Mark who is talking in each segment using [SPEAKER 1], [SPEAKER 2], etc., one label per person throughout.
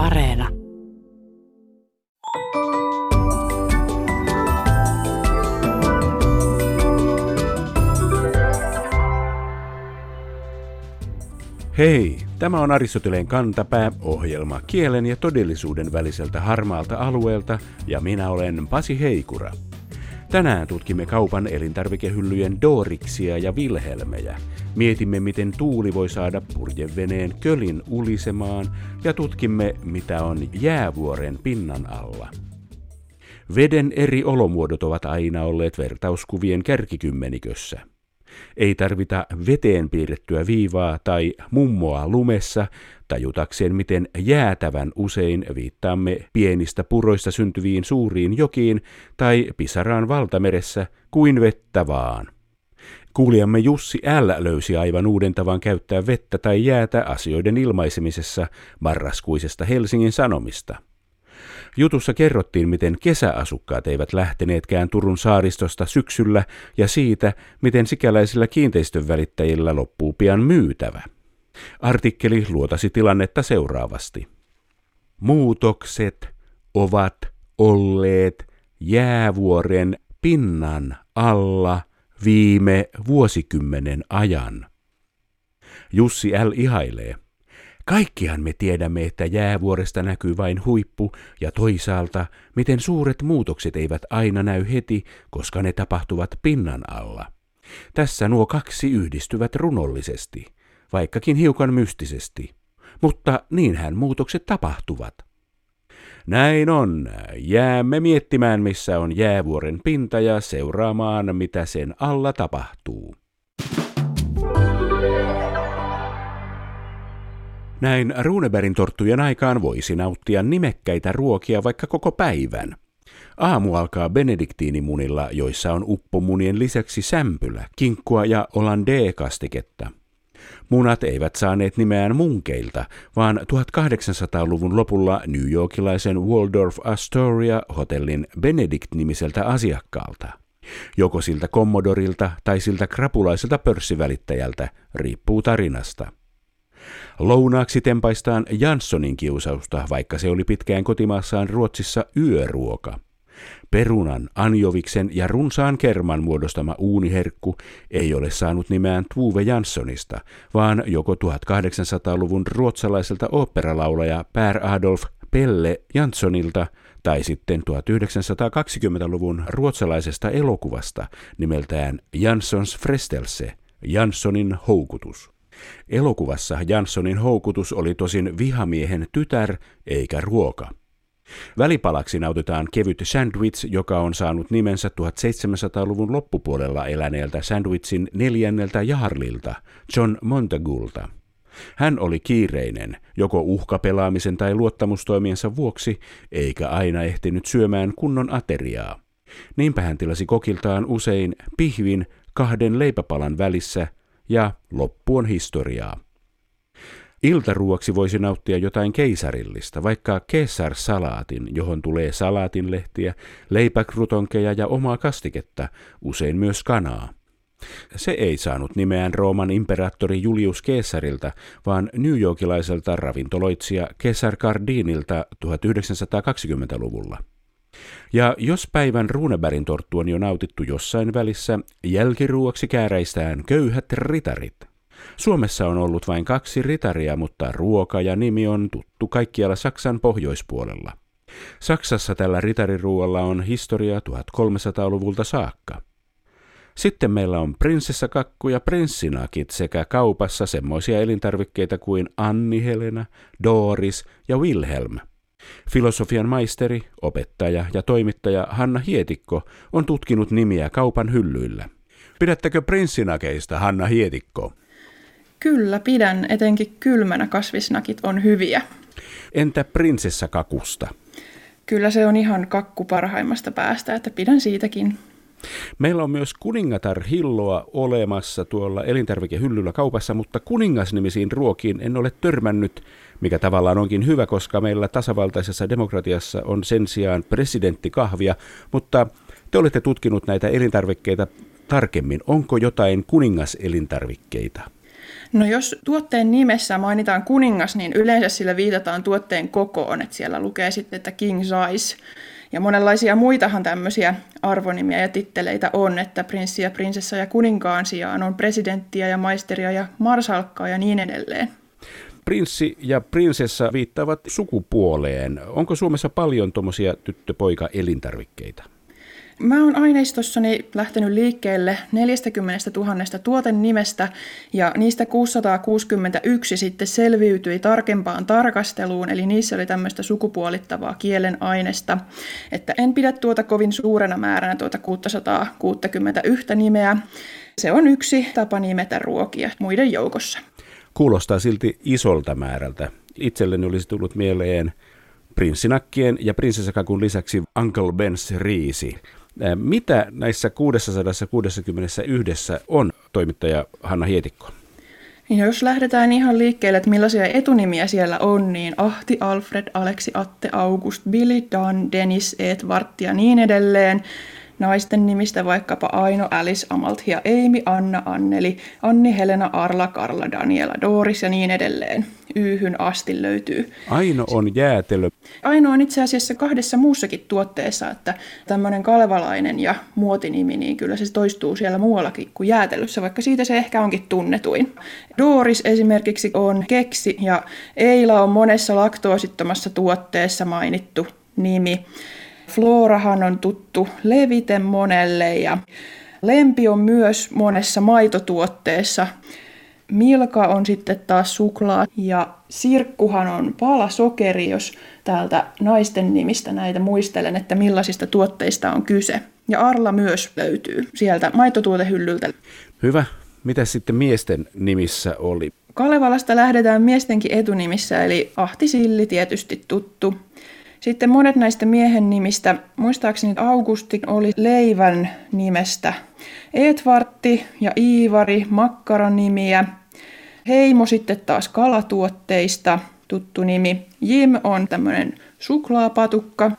[SPEAKER 1] Areena.
[SPEAKER 2] Hei, tämä on Aristoteleen kantapää ohjelma kielen ja todellisuuden väliseltä harmaalta alueelta ja minä olen Pasi Heikura. Tänään tutkimme kaupan elintarvikehyllyjen Doriksia ja Vilhelmejä. Mietimme, miten tuuli voi saada purjeveneen kölin ulisemaan ja tutkimme, mitä on jäävuoren pinnan alla. Veden eri olomuodot ovat aina olleet vertauskuvien kärkikymmenikössä. Ei tarvita veteen piirrettyä viivaa tai mummoa lumessa tajutakseen, miten jäätävän usein viittaamme pienistä puroista syntyviin suuriin jokiin tai pisaraan valtameressä kuin vettä vaan. Kuulijamme Jussi L. löysi aivan uuden tavan käyttää vettä tai jäätä asioiden ilmaisemisessa marraskuisesta Helsingin Sanomista – Jutussa kerrottiin, miten kesäasukkaat eivät lähteneetkään Turun saaristosta syksyllä ja siitä, miten sikäläisillä kiinteistön välittäjillä loppuu pian myytävä. Artikkeli luotasi tilannetta seuraavasti. Muutokset ovat olleet jäävuoren pinnan alla viime vuosikymmenen ajan. Jussi L. ihailee. Kaikkihan me tiedämme, että jäävuoresta näkyy vain huippu ja toisaalta, miten suuret muutokset eivät aina näy heti, koska ne tapahtuvat pinnan alla. Tässä nuo kaksi yhdistyvät runollisesti, vaikkakin hiukan mystisesti. Mutta niinhän muutokset tapahtuvat. Näin on. Jäämme miettimään, missä on jäävuoren pinta ja seuraamaan, mitä sen alla tapahtuu. Näin Runebergin torttujen aikaan voisi nauttia nimekkäitä ruokia vaikka koko päivän. Aamu alkaa benediktiinimunilla, joissa on uppomunien lisäksi sämpylä, kinkkua ja hollandaise-kastiketta. Munat eivät saaneet nimeään munkeilta, vaan 1800-luvun lopulla New Yorkilaisen Waldorf Astoria-hotellin Benedict-nimiseltä asiakkaalta. Joko siltä kommodorilta tai siltä krapulaiselta pörssivälittäjältä, riippuu tarinasta. Lounaaksi tempaistaan Janssonin kiusausta, vaikka se oli pitkään kotimaassaan Ruotsissa yöruoka. Perunan, anjoviksen ja runsaan kerman muodostama uuniherkku ei ole saanut nimeään Tuve Janssonista, vaan joko 1800-luvun ruotsalaiselta oopperalaulaja Per Adolf Pelle Janssonilta tai sitten 1920-luvun ruotsalaisesta elokuvasta nimeltään Janssons Frestelse, Janssonin houkutus. Elokuvassa Janssonin houkutus oli tosin vihamiehen tytär eikä ruoka. Välipalaksi nautitaan kevyt sandwich, joka on saanut nimensä 1700-luvun loppupuolella eläneeltä sandwichin neljänneltä jaarlilta, John Montagulta. Hän oli kiireinen, joko uhkapelaamisen tai luottamustoimiensa vuoksi, eikä aina ehtinyt syömään kunnon ateriaa. Niinpä hän tilasi kokiltaan usein pihvin kahden leipäpalan välissä ja loppu on historiaa. Iltaruoksi voisi nauttia jotain keisarillista, vaikka salaatin, johon tulee salaatinlehtiä, leipäkrutonkeja ja omaa kastiketta, usein myös kanaa. Se ei saanut nimeään Rooman imperaattori Julius Caesarilta, vaan New Yorkilaiselta ravintoloitsija Caesar Cardinilta 1920-luvulla. Ja jos päivän Runebergin torttu on jo nautittu jossain välissä, jälkiruoksi kääräistään köyhät ritarit. Suomessa on ollut vain kaksi ritaria, mutta ruoka ja nimi on tuttu kaikkialla Saksan pohjoispuolella. Saksassa tällä ritariruualla on historia 1300-luvulta saakka. Sitten meillä on prinsessakakku ja prinssinakit sekä kaupassa semmoisia elintarvikkeita kuin Anni Helena, Doris ja Wilhelm – Filosofian maisteri, opettaja ja toimittaja Hanna Hietikko on tutkinut nimiä kaupan hyllyillä. Pidättekö prinssinakeista, Hanna Hietikko?
[SPEAKER 3] Kyllä pidän, etenkin kylmänä kasvisnakit on hyviä.
[SPEAKER 2] Entä prinsessakakusta?
[SPEAKER 3] Kyllä se on ihan kakku parhaimmasta päästä, että pidän siitäkin.
[SPEAKER 2] Meillä on myös kuningatar hilloa olemassa tuolla elintarvikehyllyllä kaupassa, mutta kuningasnimisiin ruokiin en ole törmännyt, mikä tavallaan onkin hyvä, koska meillä tasavaltaisessa demokratiassa on sen sijaan presidenttikahvia, mutta te olette tutkinut näitä elintarvikkeita tarkemmin. Onko jotain kuningaselintarvikkeita?
[SPEAKER 3] No jos tuotteen nimessä mainitaan kuningas, niin yleensä sillä viitataan tuotteen kokoon, että siellä lukee sitten, että king size. Ja monenlaisia muitahan tämmöisiä arvonimiä ja titteleitä on, että prinssi ja prinsessa ja kuninkaan sijaan on presidenttiä ja maisteria ja marsalkkaa ja niin edelleen.
[SPEAKER 2] Prinssi ja prinsessa viittaavat sukupuoleen. Onko Suomessa paljon tuommoisia tyttö-poika-elintarvikkeita?
[SPEAKER 3] Mä oon aineistossani lähtenyt liikkeelle 40 000 tuoten nimestä ja niistä 661 sitten selviytyi tarkempaan tarkasteluun, eli niissä oli tämmöistä sukupuolittavaa kielen aineesta. Että en pidä tuota kovin suurena määränä tuota 661 nimeä. Se on yksi tapa nimetä ruokia muiden joukossa.
[SPEAKER 2] Kuulostaa silti isolta määrältä. Itselleni olisi tullut mieleen prinssinakkien ja prinsessakakun lisäksi Uncle Ben's riisi. Mitä näissä 661 on, toimittaja Hanna Hietikko?
[SPEAKER 3] Niin jos lähdetään ihan liikkeelle, että millaisia etunimiä siellä on, niin Ahti, Alfred, Aleksi, Atte, August, Billy, Dan, Dennis, Edward ja niin edelleen. Naisten nimistä vaikkapa Aino, Alice, Amalthia, Amy, Anna, Anneli, Anni, Helena, Arla, Karla, Daniela, Doris ja niin edelleen. Yhyn asti löytyy.
[SPEAKER 2] Aino on jäätelö.
[SPEAKER 3] Aino on itse asiassa kahdessa muussakin tuotteessa, että tämmöinen kalevalainen ja muotinimi, niin kyllä se toistuu siellä muuallakin kuin jäätelössä, vaikka siitä se ehkä onkin tunnetuin. Doris esimerkiksi on keksi ja Eila on monessa laktoosittomassa tuotteessa mainittu nimi. Florahan on tuttu levite monelle ja lempi on myös monessa maitotuotteessa. Milka on sitten taas suklaa ja sirkkuhan on pala sokeri, jos täältä naisten nimistä näitä muistelen, että millaisista tuotteista on kyse. Ja Arla myös löytyy sieltä maitotuotehyllyltä.
[SPEAKER 2] Hyvä. Mitä sitten miesten nimissä oli?
[SPEAKER 3] Kalevalasta lähdetään miestenkin etunimissä, eli Ahti Silli tietysti tuttu. Sitten monet näistä miehen nimistä, muistaakseni Augusti oli leivän nimestä. Edvartti ja Iivari, makkaran nimiä. Heimo sitten taas kalatuotteista, tuttu nimi. Jim on tämmöinen suklaapatukka,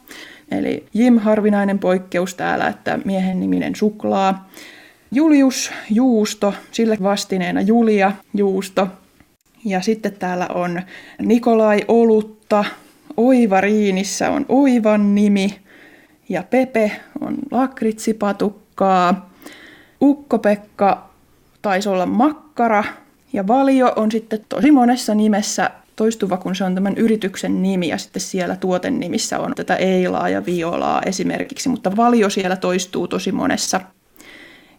[SPEAKER 3] eli Jim harvinainen poikkeus täällä, että miehen niminen suklaa. Julius Juusto, sille vastineena Julia Juusto. Ja sitten täällä on Nikolai Olutta, Oivariinissä on Oivan nimi ja Pepe on lakritsipatukkaa. Ukko-Pekka taisi olla makkara ja Valio on sitten tosi monessa nimessä toistuva, kun se on tämän yrityksen nimi ja sitten siellä tuoten nimissä on tätä Eilaa ja Violaa esimerkiksi, mutta Valio siellä toistuu tosi monessa.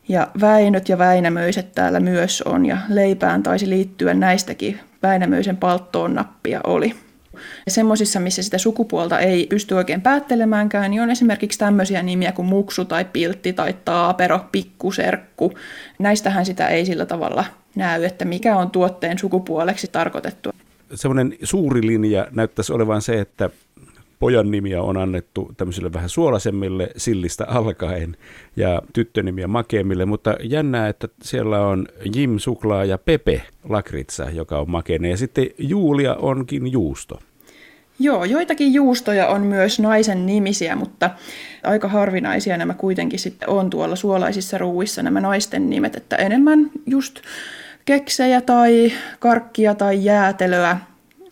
[SPEAKER 3] Ja Väinöt ja Väinämöiset täällä myös on ja leipään taisi liittyä näistäkin Väinämöisen palttoon nappia oli. Semmoisissa, missä sitä sukupuolta ei pysty oikein päättelemäänkään, niin on esimerkiksi tämmöisiä nimiä kuin muksu tai piltti tai taapero, pikkuserkku. Näistähän sitä ei sillä tavalla näy, että mikä on tuotteen sukupuoleksi tarkoitettu.
[SPEAKER 2] Semmoinen suuri linja näyttäisi olevan se, että pojan nimiä on annettu tämmöisille vähän suolasemmille sillistä alkaen ja tyttönimiä makeemmille, mutta jännää, että siellä on Jim Suklaa ja Pepe Lakritsa, joka on makeinen ja sitten Julia onkin juusto.
[SPEAKER 3] Joo, joitakin juustoja on myös naisen nimisiä, mutta aika harvinaisia nämä kuitenkin sitten on tuolla suolaisissa ruuissa nämä naisten nimet, että enemmän just keksejä tai karkkia tai jäätelöä,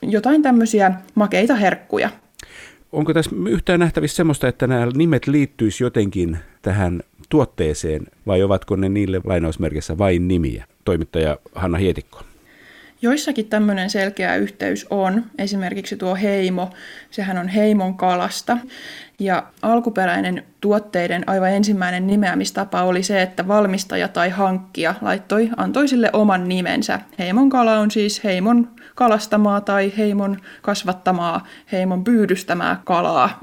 [SPEAKER 3] jotain tämmöisiä makeita herkkuja.
[SPEAKER 2] Onko tässä yhtään nähtävissä semmoista, että nämä nimet liittyisi jotenkin tähän tuotteeseen, vai ovatko ne niille lainausmerkissä vain nimiä? Toimittaja Hanna Hietikko.
[SPEAKER 3] Joissakin tämmöinen selkeä yhteys on, esimerkiksi tuo heimo, sehän on heimon kalasta. Ja alkuperäinen tuotteiden aivan ensimmäinen nimeämistapa oli se, että valmistaja tai hankkija laittoi, antoi sille oman nimensä. Heimon kala on siis heimon kalastamaa tai heimon kasvattamaa, heimon pyydystämää kalaa.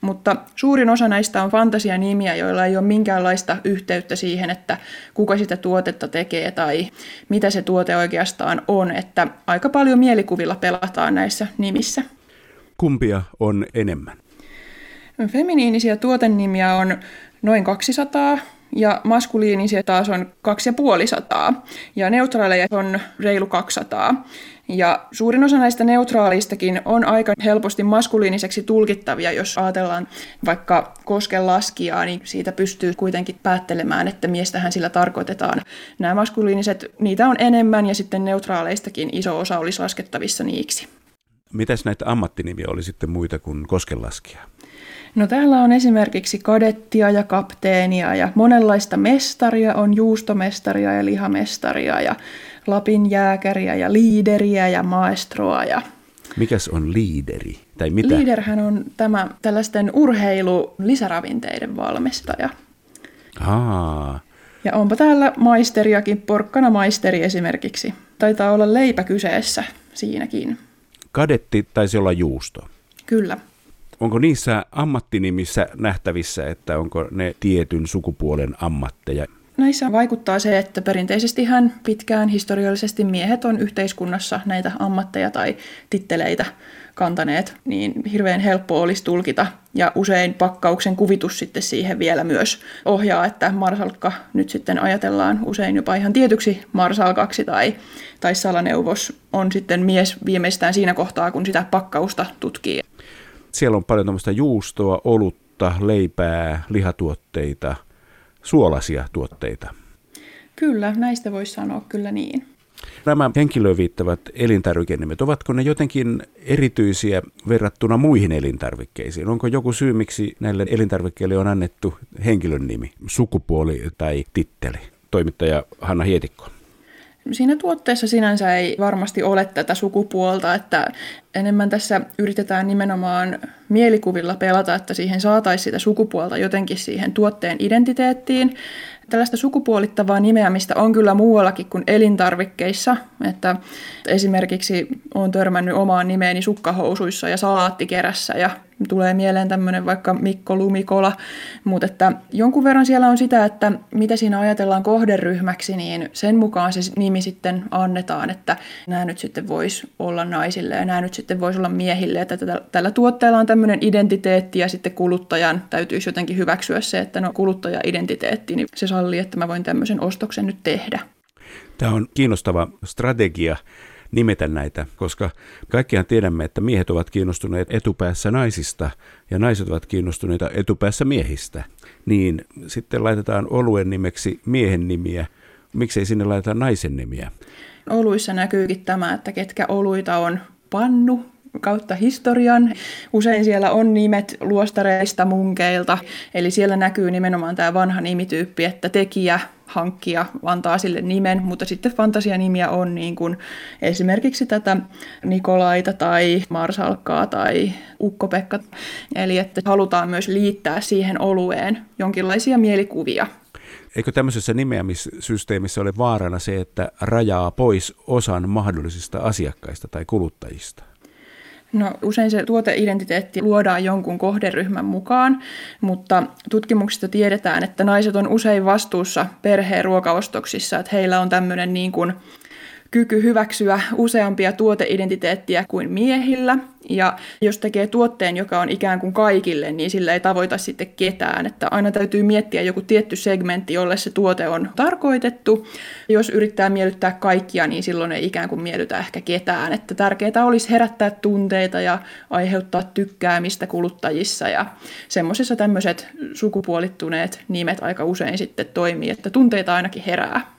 [SPEAKER 3] Mutta suurin osa näistä on fantasianimiä, joilla ei ole minkäänlaista yhteyttä siihen, että kuka sitä tuotetta tekee tai mitä se tuote oikeastaan on. Että aika paljon mielikuvilla pelataan näissä nimissä.
[SPEAKER 2] Kumpia on enemmän?
[SPEAKER 3] Feminiinisiä tuotennimiä on noin 200, ja maskuliinisia taas on 2500 ja neutraaleja on reilu 200. Ja suurin osa näistä neutraalistakin on aika helposti maskuliiniseksi tulkittavia, jos ajatellaan vaikka koskelaskijaa, niin siitä pystyy kuitenkin päättelemään, että miestähän sillä tarkoitetaan. Nämä maskuliiniset, niitä on enemmän ja sitten neutraaleistakin iso osa olisi laskettavissa niiksi.
[SPEAKER 2] Mitäs näitä ammattinimiä oli sitten muita kuin koskelaskija?
[SPEAKER 3] No täällä on esimerkiksi kadettia ja kapteenia ja monenlaista mestaria, on juustomestaria ja lihamestaria ja Lapin jääkäriä ja liideriä ja maestroa. Ja
[SPEAKER 2] Mikäs on liideri? Tai mitä?
[SPEAKER 3] Liiderhän on tämä tällaisten urheilu-lisäravinteiden valmistaja.
[SPEAKER 2] Aa.
[SPEAKER 3] Ja onpa täällä maisteriakin, porkkana maisteri esimerkiksi. Taitaa olla leipä kyseessä siinäkin.
[SPEAKER 2] Kadetti taisi olla juusto.
[SPEAKER 3] Kyllä.
[SPEAKER 2] Onko niissä ammattinimissä nähtävissä, että onko ne tietyn sukupuolen ammatteja?
[SPEAKER 3] Näissä vaikuttaa se, että perinteisesti hän pitkään historiallisesti miehet on yhteiskunnassa näitä ammatteja tai titteleitä kantaneet, niin hirveän helppo olisi tulkita. Ja usein pakkauksen kuvitus sitten siihen vielä myös ohjaa, että marsalkka nyt sitten ajatellaan usein jopa ihan tietyksi marsalkaksi tai, tai salaneuvos on sitten mies viimeistään siinä kohtaa, kun sitä pakkausta tutkii.
[SPEAKER 2] Siellä on paljon tämmöistä juustoa, olutta, leipää, lihatuotteita, suolaisia tuotteita.
[SPEAKER 3] Kyllä, näistä voisi sanoa kyllä niin.
[SPEAKER 2] Nämä henkilöön viittavat elintarvikenimet, ovatko ne jotenkin erityisiä verrattuna muihin elintarvikkeisiin? Onko joku syy, miksi näille elintarvikkeille on annettu henkilön nimi, sukupuoli tai titteli? Toimittaja Hanna Hietikko.
[SPEAKER 3] Siinä tuotteessa sinänsä ei varmasti ole tätä sukupuolta, että enemmän tässä yritetään nimenomaan mielikuvilla pelata, että siihen saataisiin sitä sukupuolta jotenkin siihen tuotteen identiteettiin. Tällaista sukupuolittavaa nimeämistä on kyllä muuallakin kuin elintarvikkeissa, että esimerkiksi olen törmännyt omaan nimeeni sukkahousuissa ja salaattikerässä ja tulee mieleen tämmöinen vaikka Mikko Lumikola, mutta että jonkun verran siellä on sitä, että mitä siinä ajatellaan kohderyhmäksi, niin sen mukaan se nimi sitten annetaan, että nämä nyt sitten voisi olla naisille ja nämä nyt sitten voisi olla miehille, että tällä tuotteella on tämmöinen identiteetti ja sitten kuluttajan täytyisi jotenkin hyväksyä se, että no kuluttaja-identiteetti, niin se sallii, että mä voin tämmöisen ostoksen nyt tehdä.
[SPEAKER 2] Tämä on kiinnostava strategia nimetä näitä, koska kaikkiaan tiedämme, että miehet ovat kiinnostuneet etupäässä naisista ja naiset ovat kiinnostuneita etupäässä miehistä. Niin sitten laitetaan oluen nimeksi miehen nimiä. Miksei sinne laiteta naisen nimiä?
[SPEAKER 3] Oluissa näkyykin tämä, että ketkä oluita on pannu kautta historian. Usein siellä on nimet luostareista, munkeilta, eli siellä näkyy nimenomaan tämä vanha nimityyppi, että tekijä, hankkija antaa sille nimen, mutta sitten fantasianimiä on niin kuin esimerkiksi tätä Nikolaita tai Marsalkkaa tai Ukkopekka. Eli että halutaan myös liittää siihen olueen jonkinlaisia mielikuvia.
[SPEAKER 2] Eikö tämmöisessä nimeämissysteemissä ole vaarana se, että rajaa pois osan mahdollisista asiakkaista tai kuluttajista?
[SPEAKER 3] No usein se tuoteidentiteetti luodaan jonkun kohderyhmän mukaan, mutta tutkimuksista tiedetään, että naiset on usein vastuussa perheen ruokaostoksissa, että heillä on tämmöinen niin kuin kyky hyväksyä useampia tuoteidentiteettiä kuin miehillä. Ja jos tekee tuotteen, joka on ikään kuin kaikille, niin sillä ei tavoita sitten ketään. Että aina täytyy miettiä joku tietty segmentti, jolle se tuote on tarkoitettu. Jos yrittää miellyttää kaikkia, niin silloin ei ikään kuin miellytä ehkä ketään. Että tärkeää olisi herättää tunteita ja aiheuttaa tykkäämistä kuluttajissa. Ja semmoisessa tämmöiset sukupuolittuneet nimet aika usein sitten toimii, että tunteita ainakin herää.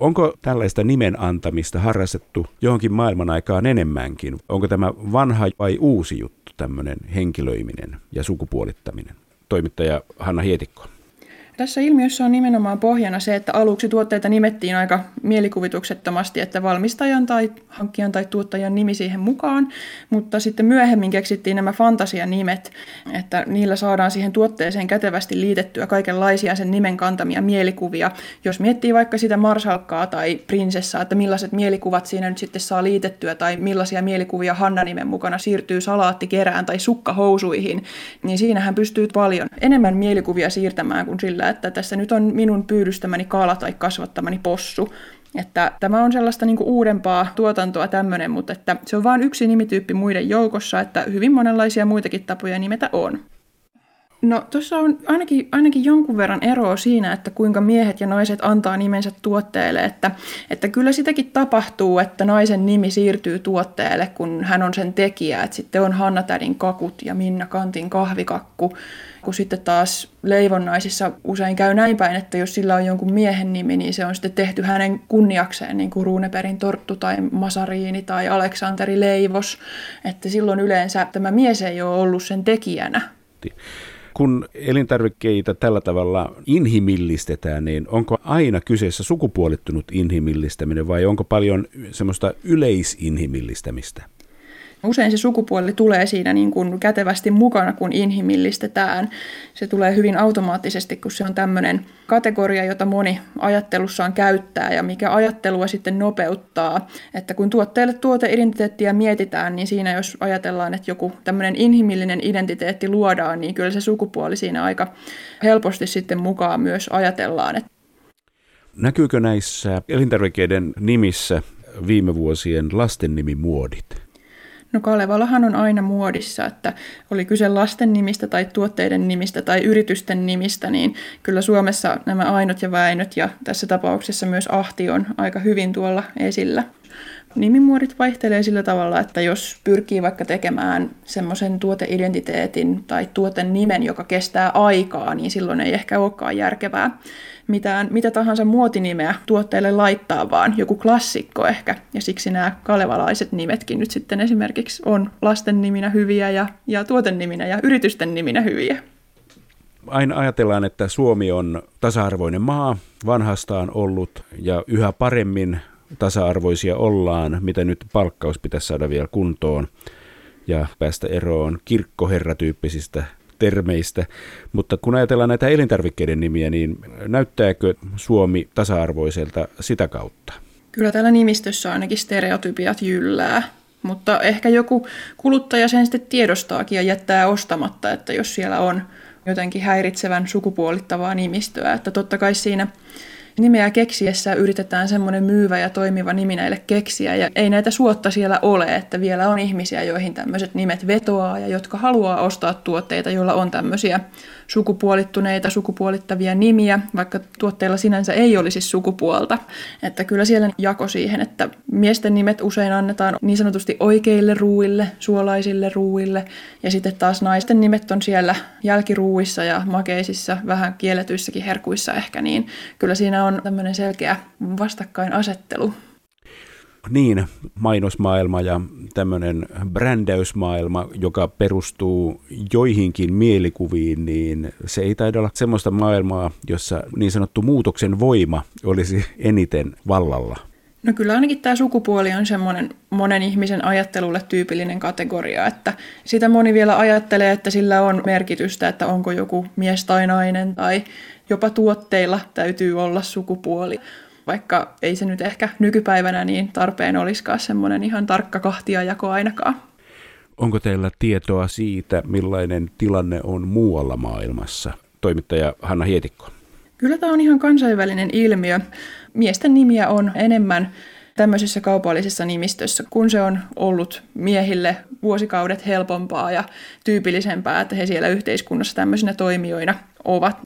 [SPEAKER 2] Onko tällaista nimen antamista harrastettu johonkin maailman aikaan enemmänkin? Onko tämä vanha vai uusi juttu, tämmöinen henkilöiminen ja sukupuolittaminen? Toimittaja Hanna Hietikko.
[SPEAKER 3] Tässä ilmiössä on nimenomaan pohjana se, että aluksi tuotteita nimettiin aika mielikuvituksettomasti, että valmistajan tai hankkijan tai tuottajan nimi siihen mukaan, mutta sitten myöhemmin keksittiin nämä fantasianimet, että niillä saadaan siihen tuotteeseen kätevästi liitettyä kaikenlaisia sen nimen kantamia mielikuvia. Jos miettii vaikka sitä marsalkkaa tai prinsessaa, että millaiset mielikuvat siinä nyt sitten saa liitettyä tai millaisia mielikuvia Hanna-nimen mukana siirtyy salaattikerään tai sukkahousuihin, niin siinähän pystyy paljon enemmän mielikuvia siirtämään kuin sillä, että tässä nyt on minun pyydystämäni kala tai kasvattamani possu. Että tämä on sellaista niin kuin uudempaa tuotantoa tämmöinen, mutta että se on vain yksi nimityyppi muiden joukossa, että hyvin monenlaisia muitakin tapoja nimetä on. No tuossa on ainakin, ainakin jonkun verran eroa siinä, että kuinka miehet ja naiset antaa nimensä tuotteelle, että, että kyllä sitäkin tapahtuu, että naisen nimi siirtyy tuotteelle, kun hän on sen tekijä, että sitten on Hanna Tädin kakut ja Minna Kantin kahvikakku, kun sitten taas leivonnaisissa usein käy näin päin, että jos sillä on jonkun miehen nimi, niin se on sitten tehty hänen kunniakseen, niin kuin Ruuneperin torttu tai Masariini tai Aleksanteri Leivos, että silloin yleensä tämä mies ei ole ollut sen tekijänä.
[SPEAKER 2] Kun elintarvikkeita tällä tavalla inhimillistetään, niin onko aina kyseessä sukupuolittunut inhimillistäminen vai onko paljon semmoista yleisinhimillistämistä?
[SPEAKER 3] Usein se sukupuoli tulee siinä niin kuin kätevästi mukana, kun inhimillistetään. Se tulee hyvin automaattisesti, kun se on tämmöinen kategoria, jota moni ajattelussaan käyttää ja mikä ajattelua sitten nopeuttaa. Että kun tuotteelle tuoteidentiteettiä mietitään, niin siinä jos ajatellaan, että joku tämmöinen inhimillinen identiteetti luodaan, niin kyllä se sukupuoli siinä aika helposti sitten mukaan myös ajatellaan.
[SPEAKER 2] Näkyykö näissä elintarvikkeiden nimissä viime vuosien lastennimimuodit?
[SPEAKER 3] No Kalevalahan on aina muodissa, että oli kyse lasten nimistä tai tuotteiden nimistä tai yritysten nimistä, niin kyllä Suomessa nämä ainut ja väinöt ja tässä tapauksessa myös ahti on aika hyvin tuolla esillä. Nimimuodit vaihtelee sillä tavalla, että jos pyrkii vaikka tekemään semmoisen tuoteidentiteetin tai tuoten nimen, joka kestää aikaa, niin silloin ei ehkä olekaan järkevää mitään, mitä tahansa muotinimeä tuotteelle laittaa, vaan joku klassikko ehkä. Ja siksi nämä kalevalaiset nimetkin nyt sitten esimerkiksi on lasten niminä hyviä ja, ja tuoten niminä ja yritysten niminä hyviä.
[SPEAKER 2] Aina ajatellaan, että Suomi on tasa-arvoinen maa, vanhastaan ollut ja yhä paremmin tasa-arvoisia ollaan, mitä nyt palkkaus pitäisi saada vielä kuntoon ja päästä eroon kirkkoherratyyppisistä termeistä. Mutta kun ajatellaan näitä elintarvikkeiden nimiä, niin näyttääkö Suomi tasa-arvoiselta sitä kautta?
[SPEAKER 3] Kyllä täällä nimistössä ainakin stereotypiat jyllää, mutta ehkä joku kuluttaja sen sitten tiedostaakin ja jättää ostamatta, että jos siellä on jotenkin häiritsevän sukupuolittavaa nimistöä, että totta kai siinä nimeä keksiessä yritetään semmoinen myyvä ja toimiva nimi näille keksiä. Ja ei näitä suotta siellä ole, että vielä on ihmisiä, joihin tämmöiset nimet vetoaa ja jotka haluaa ostaa tuotteita, joilla on tämmöisiä sukupuolittuneita, sukupuolittavia nimiä, vaikka tuotteilla sinänsä ei olisi sukupuolta. Että kyllä siellä jako siihen, että miesten nimet usein annetaan niin sanotusti oikeille ruuille, suolaisille ruuille, ja sitten taas naisten nimet on siellä jälkiruuissa ja makeisissa, vähän kielletyissäkin herkuissa ehkä, niin kyllä siinä on tämmöinen selkeä vastakkainasettelu
[SPEAKER 2] niin, mainosmaailma ja tämmöinen brändäysmaailma, joka perustuu joihinkin mielikuviin, niin se ei taida olla semmoista maailmaa, jossa niin sanottu muutoksen voima olisi eniten vallalla.
[SPEAKER 3] No kyllä ainakin tämä sukupuoli on semmoinen monen ihmisen ajattelulle tyypillinen kategoria, että sitä moni vielä ajattelee, että sillä on merkitystä, että onko joku mies tai nainen tai jopa tuotteilla täytyy olla sukupuoli vaikka ei se nyt ehkä nykypäivänä niin tarpeen olisikaan semmoinen ihan tarkka kahtiajako ainakaan.
[SPEAKER 2] Onko teillä tietoa siitä, millainen tilanne on muualla maailmassa? Toimittaja Hanna Hietikko.
[SPEAKER 3] Kyllä tämä on ihan kansainvälinen ilmiö. Miesten nimiä on enemmän tämmöisessä kaupallisessa nimistössä, kun se on ollut miehille vuosikaudet helpompaa ja tyypillisempää, että he siellä yhteiskunnassa tämmöisinä toimijoina ovat.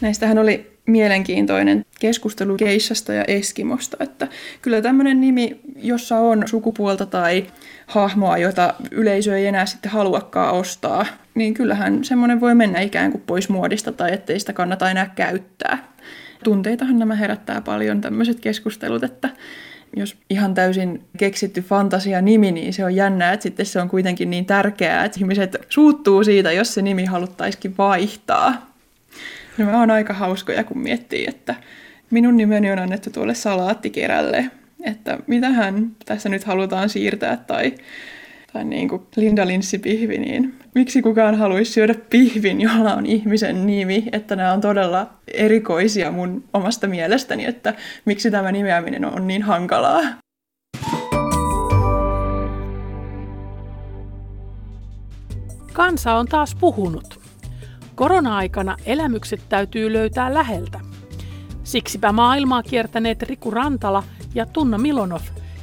[SPEAKER 3] Näistähän oli mielenkiintoinen keskustelu Keissasta ja Eskimosta, että kyllä tämmöinen nimi, jossa on sukupuolta tai hahmoa, jota yleisö ei enää sitten haluakaan ostaa, niin kyllähän semmoinen voi mennä ikään kuin pois muodista tai ettei sitä kannata enää käyttää. Tunteitahan nämä herättää paljon tämmöiset keskustelut, että jos ihan täysin keksitty fantasia nimi, niin se on jännää, että sitten se on kuitenkin niin tärkeää, että ihmiset suuttuu siitä, jos se nimi haluttaisikin vaihtaa. Nämä on aika hauskoja, kun miettii, että minun nimeni on annettu tuolle salaattikirälle, että mitähän tässä nyt halutaan siirtää tai, tai niin kuin Linda Linssi pihvi, niin miksi kukaan haluaisi syödä pihvin, jolla on ihmisen nimi, että nämä on todella erikoisia mun omasta mielestäni, että miksi tämä nimeäminen on niin hankalaa.
[SPEAKER 1] Kansa on taas puhunut. Korona-aikana elämykset täytyy löytää läheltä. Siksipä maailmaa kiertäneet Riku Rantala ja Tunna Milonov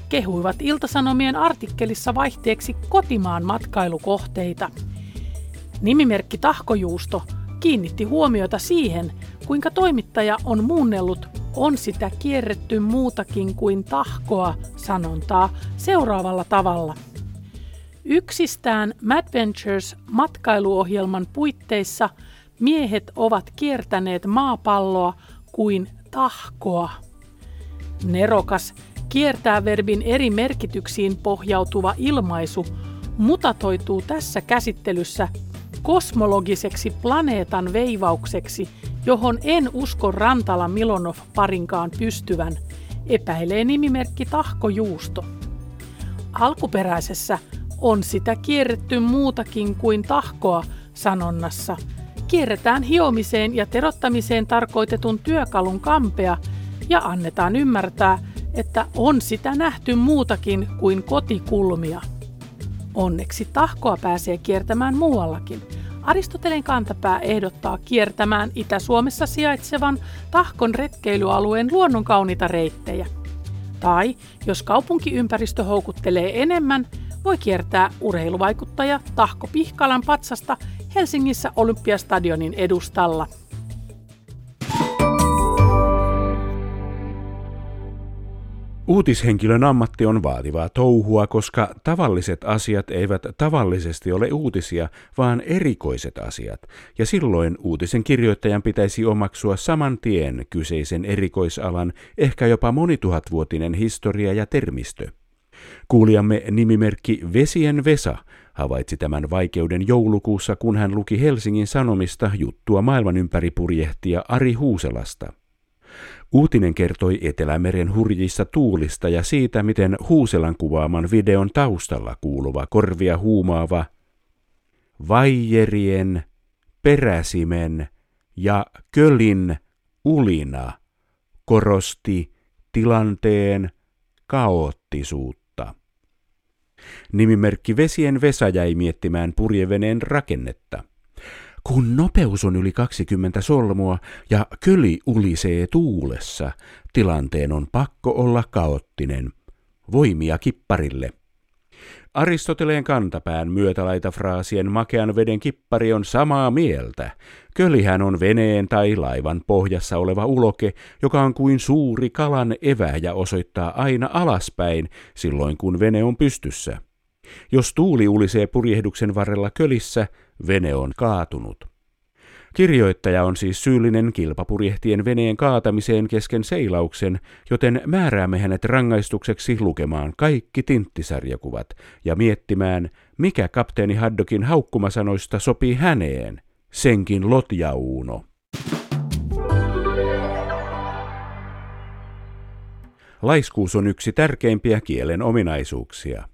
[SPEAKER 1] kehuivat Iltasanomien artikkelissa vaihteeksi kotimaan matkailukohteita. Nimimerkki Tahkojuusto kiinnitti huomiota siihen, kuinka toimittaja on muunnellut on sitä kierretty muutakin kuin tahkoa sanontaa seuraavalla tavalla. Yksistään Madventures matkailuohjelman puitteissa miehet ovat kiertäneet maapalloa kuin tahkoa. Nerokas kiertää verbin eri merkityksiin pohjautuva ilmaisu mutatoituu tässä käsittelyssä kosmologiseksi planeetan veivaukseksi, johon en usko Rantala Milonov parinkaan pystyvän, epäilee nimimerkki Tahko Juusto. Alkuperäisessä on sitä kierretty muutakin kuin tahkoa sanonnassa. Kierretään hiomiseen ja terottamiseen tarkoitetun työkalun kampea ja annetaan ymmärtää, että on sitä nähty muutakin kuin kotikulmia. Onneksi tahkoa pääsee kiertämään muuallakin. Aristoteleen kantapää ehdottaa kiertämään Itä-Suomessa sijaitsevan tahkon retkeilyalueen luonnon kauniita reittejä. Tai jos kaupunkiympäristö houkuttelee enemmän, voi kiertää urheiluvaikuttaja Tahko Pihkalan patsasta Helsingissä Olympiastadionin edustalla.
[SPEAKER 2] Uutishenkilön ammatti on vaativaa touhua, koska tavalliset asiat eivät tavallisesti ole uutisia, vaan erikoiset asiat, ja silloin uutisen kirjoittajan pitäisi omaksua saman tien kyseisen erikoisalan, ehkä jopa monituhatvuotinen historia ja termistö. Kuulijamme nimimerkki Vesien Vesa havaitsi tämän vaikeuden joulukuussa, kun hän luki Helsingin Sanomista juttua maailman ympäri purjehtia Ari Huuselasta. Uutinen kertoi Etelämeren hurjista tuulista ja siitä, miten Huuselan kuvaaman videon taustalla kuuluva korvia huumaava vaijerien, peräsimen ja kölin ulina korosti tilanteen kaoottisuutta. Nimimerkki Vesien Vesa jäi miettimään purjeveneen rakennetta. Kun nopeus on yli 20 solmua ja köli ulisee tuulessa, tilanteen on pakko olla kaottinen. Voimia kipparille. Aristoteleen kantapään myötälaitafraasien makean veden kippari on samaa mieltä. Kölihän on veneen tai laivan pohjassa oleva uloke, joka on kuin suuri kalan evä ja osoittaa aina alaspäin silloin kun vene on pystyssä. Jos tuuli ulisee purjehduksen varrella kölissä, vene on kaatunut. Kirjoittaja on siis syyllinen kilpapurjehtien veneen kaatamiseen kesken seilauksen, joten määräämme hänet rangaistukseksi lukemaan kaikki tinttisarjakuvat ja miettimään, mikä kapteeni Haddokin haukkumasanoista sopii häneen, senkin lotjauuno. Laiskuus on yksi tärkeimpiä kielen ominaisuuksia.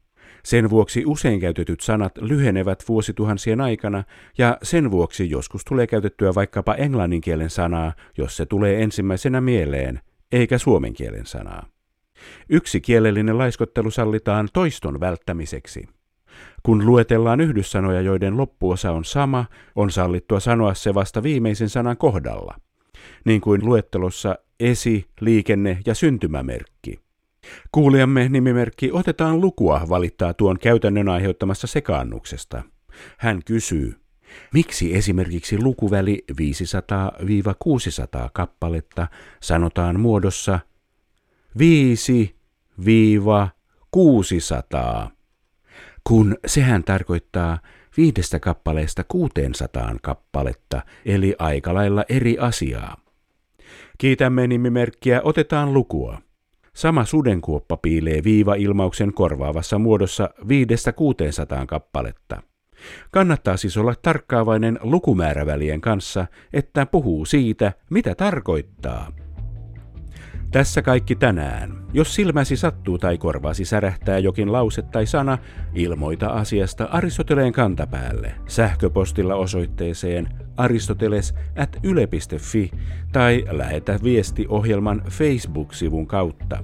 [SPEAKER 2] Sen vuoksi usein käytetyt sanat lyhenevät vuosituhansien aikana, ja sen vuoksi joskus tulee käytettyä vaikkapa englannin kielen sanaa, jos se tulee ensimmäisenä mieleen, eikä suomen kielen sanaa. Yksi kielellinen laiskottelu sallitaan toiston välttämiseksi. Kun luetellaan yhdyssanoja, joiden loppuosa on sama, on sallittua sanoa se vasta viimeisen sanan kohdalla. Niin kuin luettelossa esi, liikenne ja syntymämerkki. Kuulijamme nimimerkki Otetaan lukua valittaa tuon käytännön aiheuttamassa sekaannuksesta. Hän kysyy, miksi esimerkiksi lukuväli 500-600 kappaletta sanotaan muodossa 5-600, kun sehän tarkoittaa viidestä kappaleesta 600 kappaletta, eli aika lailla eri asiaa. Kiitämme nimimerkkiä Otetaan lukua. Sama sudenkuoppa piilee viiva-ilmauksen korvaavassa muodossa 5-600 kappaletta. Kannattaa siis olla tarkkaavainen lukumäärävälien kanssa, että puhuu siitä, mitä tarkoittaa. Tässä kaikki tänään. Jos silmäsi sattuu tai korvaasi särähtää jokin lause tai sana, ilmoita asiasta Aristoteleen kantapäälle sähköpostilla osoitteeseen aristoteles at yle.fi tai lähetä viesti ohjelman Facebook-sivun kautta.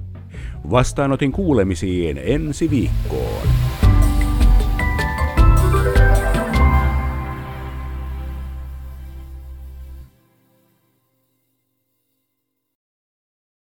[SPEAKER 2] Vastaanotin kuulemisiin ensi viikkoon.